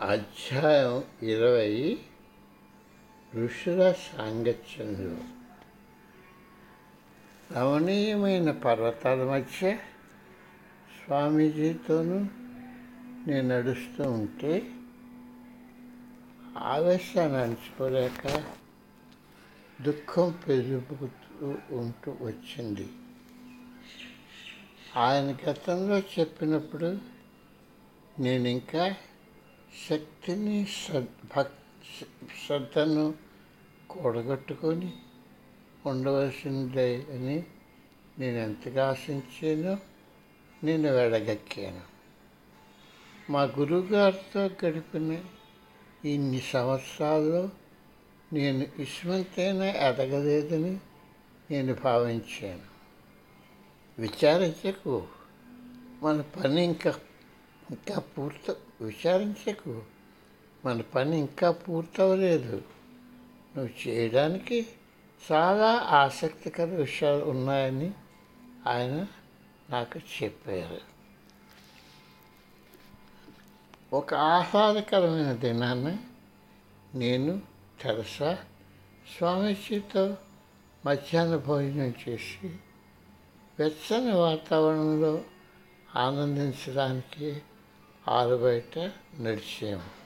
అధ్యాయం ఇరవై ఋషుల సాంగత్యంలో. రమణీయమైన పర్వతాల మధ్య స్వామీజీతోనూ నేను నడుస్తూ ఉంటే ఆవేశాన్ని అణచుకోలేక దుఃఖం పెరుగుతూ ఉంటూ వచ్చింది. ఆయన గతంలో చెప్పినప్పుడు నేను ఇంకా శక్తిని భక్తి శ్రద్ధను కూడగట్టుకొని ఉండవలసిందే అని నేను ఎంతగా ఆశించానో నేను వెడగక్కాను. మా గురువుగారితో గడిపిన ఇన్ని సంవత్సరాల్లో నేను ఇసుమంతైనా ఎదగలేదని నేను భావించాను. విచారించకు మన పని ఇంకా ఇంకా పూర్త విచారించకు. మన పని ఇంకా పూర్తవలేదు. నువ్వు చేయడానికి చాలా ఆసక్తికర విషయాలు ఉన్నాయని ఆయన నాకు చెప్పారు. ఒక ఆహ్లాదకరమైన దినాన నేను తెరసా స్వామీజీతో మధ్యాహ్న భోజనం చేసి వెచ్చని వాతావరణంలో ఆనందించడానికి ఆరుబయట నడిచాము.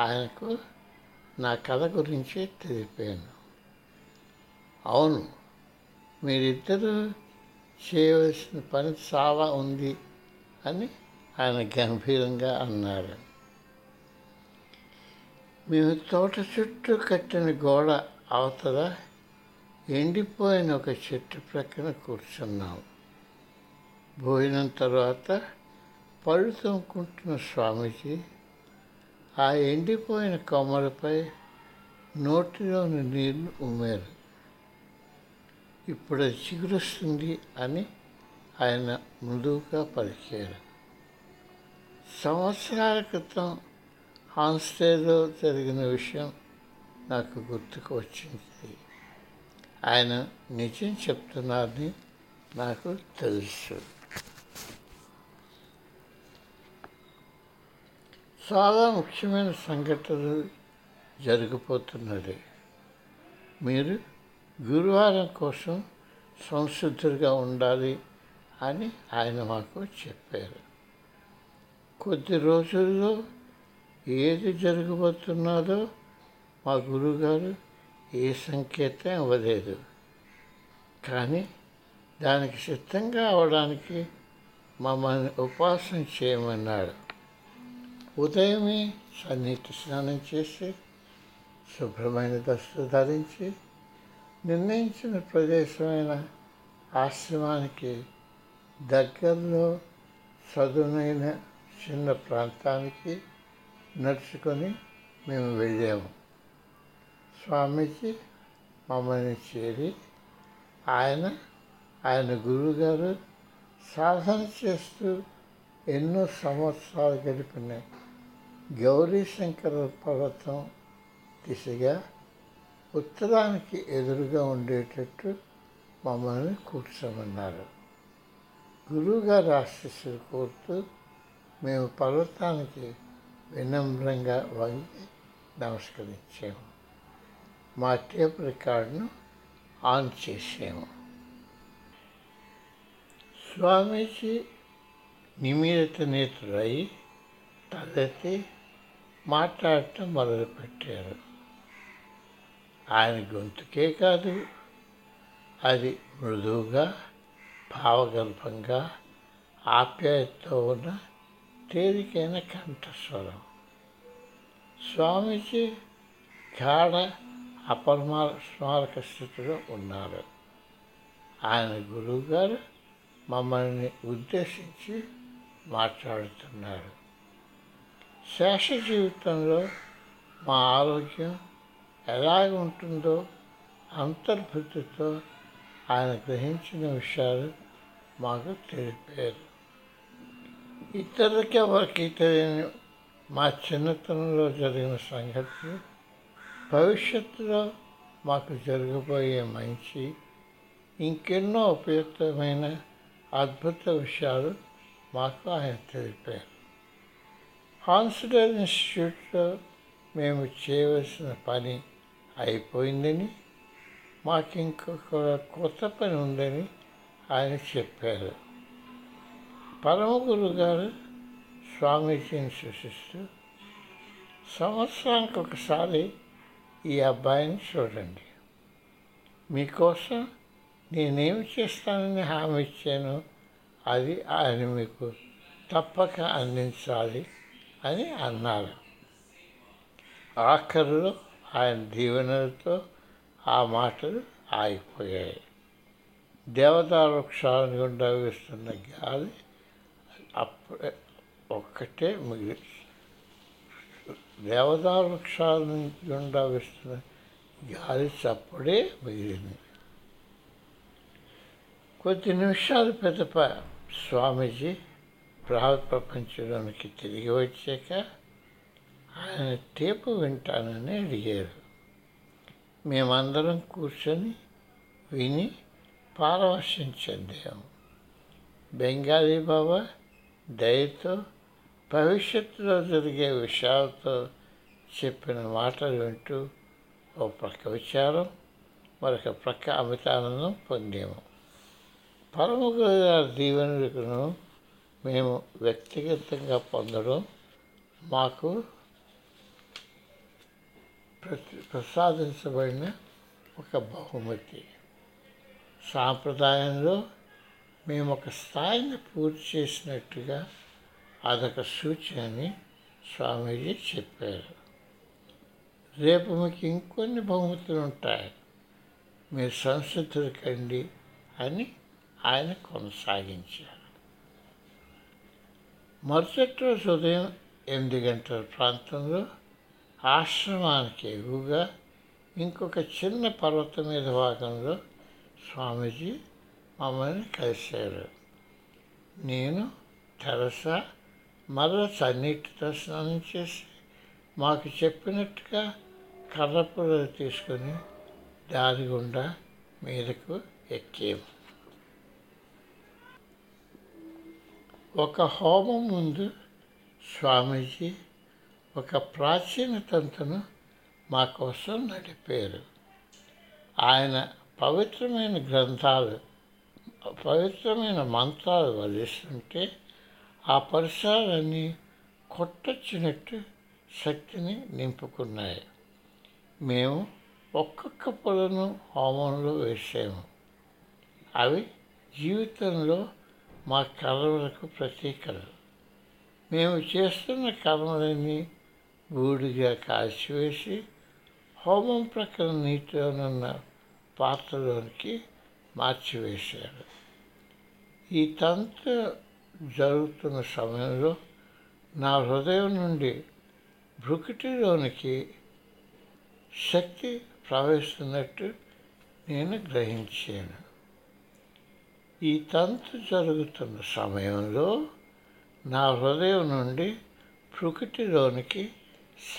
ఆయనకు నా కథ గురించి తెలిపాను. అవును మీరిద్దరూ చేయవలసిన పని చాలా ఉంది అని ఆయన గంభీరంగా అన్నారు. మేము తోట చుట్టూ కట్టిన గోడ అవతల ఎండిపోయిన ఒక చెట్టు ప్రక్కన కూర్చున్నాం. భోజనం తర్వాత పళ్ళు తోముకుంటున్న స్వామీజీ ఆ ఎండిపోయిన కొమ్మలపై నోటిలోని నీళ్ళు ఉమ్మారు. ఇప్పుడు చిగురుస్తుంది అని ఆయన మృదువుగా పలికారు. సంవత్సరాల క్రితం హాన్స్టేలో జరిగిన విషయం నాకు గుర్తుకు వచ్చింది. ఆయన నిజం చెప్తున్నారని నాకు తెలుసు. చాలా ముఖ్యమైన సంఘటనలు జరిగిపోతున్నది. మీరు గురువారం కోసం సంసిద్ధులుగా ఉండాలి అని ఆయన మాకు చెప్పారు. కొద్ది రోజుల్లో ఏది జరగబోతున్నదో మా గురువుగారు ఏ సంకేతం ఇవ్వలేదు. కానీ దానికి సిద్ధంగా అవడానికి మమ్మల్ని ఉపాసన చేయమన్నాడు. ఉదయమే సన్నిహిత స్నానం చేసి శుభ్రమైన దస్తులు ధరించి నిర్ణయించిన ప్రదేశమైన ఆశ్రమానికి దగ్గరలో చదునైన చిన్న ప్రాంతానికి నడుచుకొని మేము వెళ్ళాము. స్వామీజీ మమ్మల్ని చేరి ఆయన ఆయన గురువుగారు సాధన చేస్తూ ఎన్నో సంవత్సరాలు గడిపినాయి. గౌరీశంకర పర్వతం దిశగా ఉత్తరానికి ఎదురుగా ఉండేటట్టు మమ్మల్ని కూర్చోమన్నారు. గురువుగారు ఆశీస్సులు కోరుతూ మేము పర్వతానికి వినమ్రంగా వంగి నమస్కరించాము. మా టేప్ రికార్డును ఆన్ చేసాము స్వామీజీ నిమిరిత నేత్రులై తలెత్తి మాట్లాడటం మొదలుపెట్టారు. ఆయన గొంతుకే కాదు అది మృదువుగా భావగల్పంగా ఆప్యాయతతో ఉన్న తేలికైన కంఠస్వరం. స్వామీజీ గాఢ అపర్మా స్మారక స్థితిలో ఉన్నారు. ఆయన గురువుగారు మమ్మల్ని ఉద్దేశించి మాట్లాడుతున్నారు. శేష జీవితంలో మా ఆరోగ్యం ఎలాగ ఉంటుందో అంతర్భుతితో ఆయన గ్రహించిన విషయాలు మాకు తెలిపారు. ఇతరులకి ఎవరికి తెలియని మా చిన్నతనంలో జరిగిన సంఘటనలు భవిష్యత్తులో మాకు జరగబోయే మంచి ఇంకెన్నో ఉపయుక్తమైన అద్భుత విషయాలు మాకు ఆయన తెలిపారు. హాన్సిడర్ ఇన్స్టిట్యూట్లో మేము చేయవలసిన పని అయిపోయిందని మాకు ఇంకొక కొత్త పని ఉందని ఆయన చెప్పారు పరమ గారు స్వామీజీని సూచిస్తూ సంవత్సరానికి ఒకసారి ఈ అబ్బాయిని చూడండి మీకోసం నేనేమి చేస్తానని హామీ ఇచ్చాను అది ఆయన మీకు తప్పక అందించాలి అని అన్నారు ఆఖరులో ఆయన దీవెనలతో ఆ మాటలు ఆగిపోయాయి. దేవతా వృక్షాలను గుండా వీస్తున్న గాలి అప్పుడే ఒక్కటే మిగిలి దేవతా వృక్షాల గుండా వీస్తున్న గాలి చప్పుడే మిగిలింది కొద్ది నిమిషాలు పెద్దప స్వామీజీ ప్రాగ్ ప్రపంచంలోనికి తిరిగి వచ్చాక ఆయన టేపు వింటానని అడిగారు. మేమందరం కూర్చొని విని పారవశ్యం చెందాము బెంగాలీ బాబా దయతో భవిష్యత్తులో జరిగే విషయాలతో చెప్పిన మాటలు వింటూ ఓ ప్రక్క విచారం మరొక ప్రక్క అమితానందం పొందాము. పరమ గారి మేము వ్యక్తిగతంగా పొందడం మాకు ప్రతి ప్రసాదించబడిన ఒక బహుమతి. సాంప్రదాయంలో మేము ఒక స్థాయిని పూర్తి చేసినట్టుగా అదొక సూచనని స్వామీజీ చెప్పారు. రేపు మీకు ఇంకొన్ని బహుమతులు ఉంటాయి. మీరు సంసిద్ధులు కండి అని ఆయన కొనసాగించారు. మరుసటి రోజు ఉదయం ఎనిమిది గంటల ప్రాంతంలో ఆశ్రమానికి ఎగువగా ఇంకొక చిన్న పర్వతం మీద భాగంలో స్వామీజీ మమ్మల్ని కలిశారు. నేను తెరసా మరో చన్నీటితో స్నానం చేసి మాకు చెప్పినట్టుగా కర్రపురలు తీసుకొని దారి గుండా మీదకు ఎక్కాము. ఒక హోమం ముందు స్వామీజీ ఒక ప్రాచీన తంతును మా కోసం నడిపారు. ఆయన పవిత్రమైన గ్రంథాలు పవిత్రమైన మంత్రాలు వదిలిస్తుంటే ఆ పరిసరాలన్నీ కొట్టొచ్చినట్టు శక్తిని నింపుకున్నాయి. మేము ఒక్కొక్క పొలను హోమంలో వేసాము. అవి జీవితంలో మా కర్మలకు ప్రతీకలు. మేము చేస్తున్న కర్మలన్నీ బూడిగా కాల్చివేసి హోమం ప్రక్కన నీటిలోనున్న పాత్రలోనికి మార్చివేశారు. ఈ తంతు జరుగుతున్న సమయంలో నా హృదయం నుండి భృకుటిలోనికి శక్తి ప్రవహిస్తున్నట్టు నేను గ్రహించాను. ఈ తంతు జరుగుతున్న సమయంలో నా హృదయం నుండి ప్రకృతిలోనికి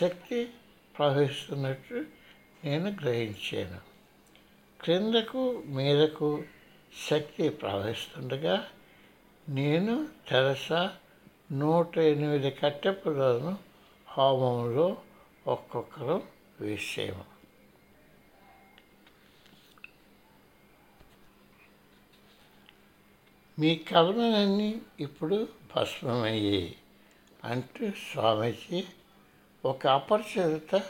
శక్తి ప్రవహిస్తున్నట్టు నేను గ్రహించాను. క్రిందకు మీదకు శక్తి ప్రవహిస్తుండగా నేను తెరస నూట ఎనిమిది కట్టెపులను హోమంలో ఒక్కొక్కరు వేసాము మీ కర్మలన్నీ ఇప్పుడు భస్మమయ్యాయి అంటూ స్వామీజీ ఒక అపరిచిత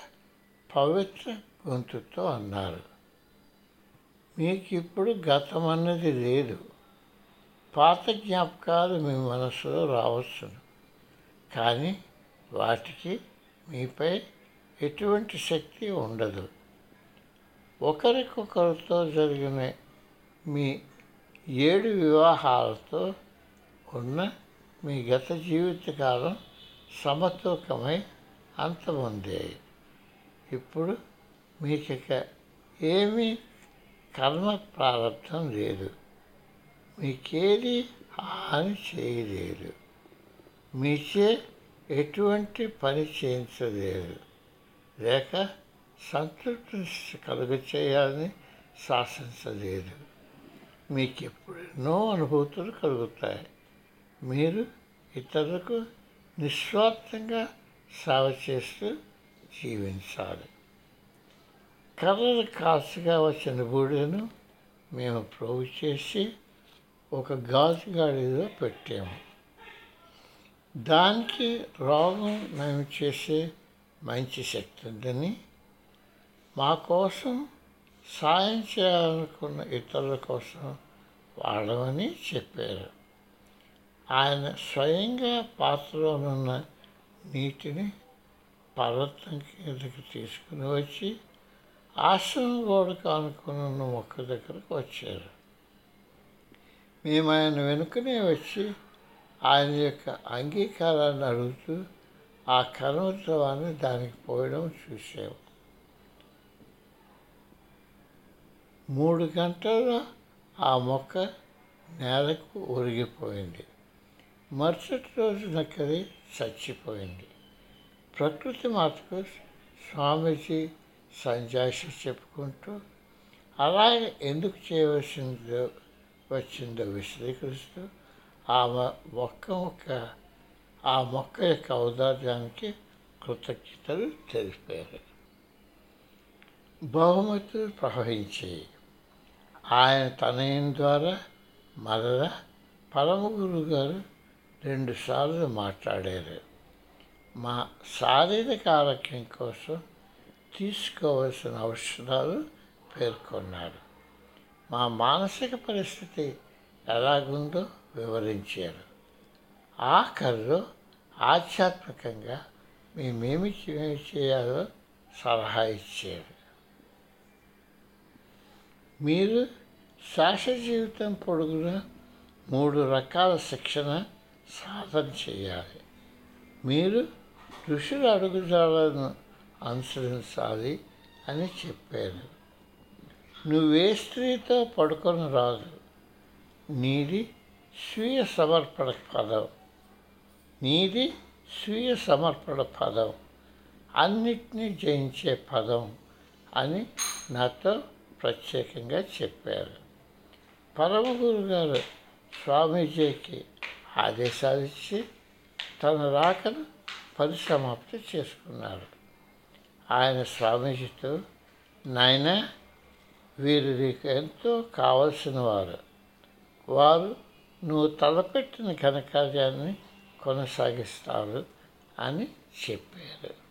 పవిత్ర గొంతుతో అన్నారు. మీకు ఇప్పుడు గతం అన్నది లేదు. పాత జ్ఞాపకాలు మీ మనసులో రావచ్చును. కానీ వాటికి మీపై ఎటువంటి శక్తి ఉండదు. ఒకరికొకరితో జరిగిన మీ ఏడు వివాహాలతో ఉన్న మీ గత జీవితకాలం సమతూకమై అంతమొందాయి ఇప్పుడు మీకు ఏమీ కర్మ ప్రారంభం లేదు. మీకేది హాని చేయలేదు. మీచే ఎటువంటి పని చేయించలేదు. లేక సంతృప్తి కలుగ చేయాలని శాసించలేదు. మీకు ఎప్పుడెన్నో అనుభూతులు కలుగుతాయి. మీరు ఇతరులకు నిస్వార్థంగా సేవ చేస్తూ జీవించాలి. కర్రలు కాసుగా వచ్చిన బూడెను మేము ప్రోగు చేసి ఒక గాజు గాడిలో పెట్టాము. దానికి రోగం మేము చేసే మంచి శక్తి ఉందని మా కోసం సాయం చేయాలనుకున్న ఇతరుల కోసం వాడమని చెప్పారు. ఆయన స్వయంగా పాత్రలోనున్న నీటిని పర్వతం కిందకి తీసుకుని వచ్చి ఆశ్రమం గోడకు అనుకున్న మొక్క దగ్గరకు వచ్చారు. మేము ఆయన వెనుకనే వచ్చి ఆయన యొక్క అంగీకారాన్ని అడుగుతూ ఆ కర్మోత్సవాన్ని దానికి పోయడం చూసాము మూడు గంటల్లో ఆ మొక్క నేలకు ఒరిగిపోయింది. మరుసటి రోజు నక్కది చచ్చిపోయింది. ప్రకృతి మాతకు స్వామీజీ సంజాషి చెప్పుకుంటూ అలాగే ఎందుకు చేయవలసిందో వచ్చిందో విశదీకరిస్తూ ఆ మొక్క మొక్క ఆ మొక్క యొక్క ఔదార్యానికి కృతజ్ఞతలు తెలిపారు. బహుమతులు ప్రవహించాయి. ఆయన తనయం ద్వారా మరల పరమ గురువు గారు రెండుసార్లు మాట్లాడారు. మా శారీరక ఆరోగ్యం కోసం తీసుకోవాల్సిన ఔషధాలు పేర్కొన్నారు. మా మానసిక పరిస్థితి ఎలాగుందో వివరించారు. ఆఖరిలో ఆధ్యాత్మికంగా మేమేమి చేయాలో సలహా ఇచ్చారు. మీరు శాశ్వత జీవితం పొడుగునా మూడు రకాల శిక్షణ సాధన చేయాలి. మీరు ఋషుల అడుగుజాలను అనుసరించాలి అని చెప్పారు. నువ్వే స్త్రీతో పడుకొని రాదు నీది స్వీయ సమర్పణ పదం. నీది స్వీయ సమర్పణ పదం. అన్నిటినీ జయించే పదం అని నాతో ప్రత్యేకంగా చెప్పారు. పరమగురు గారు స్వామీజీకి ఆదేశాలు ఇచ్చి తన రాకను పరిసమాప్తి చేసుకున్నారు. ఆయన స్వామీజీతో నాయన వీరు నీకు ఎంతో కావలసిన వారు. వారు నువ్వు తలపెట్టిన ఘనకార్యాన్ని కొనసాగిస్తారు అని చెప్పారు.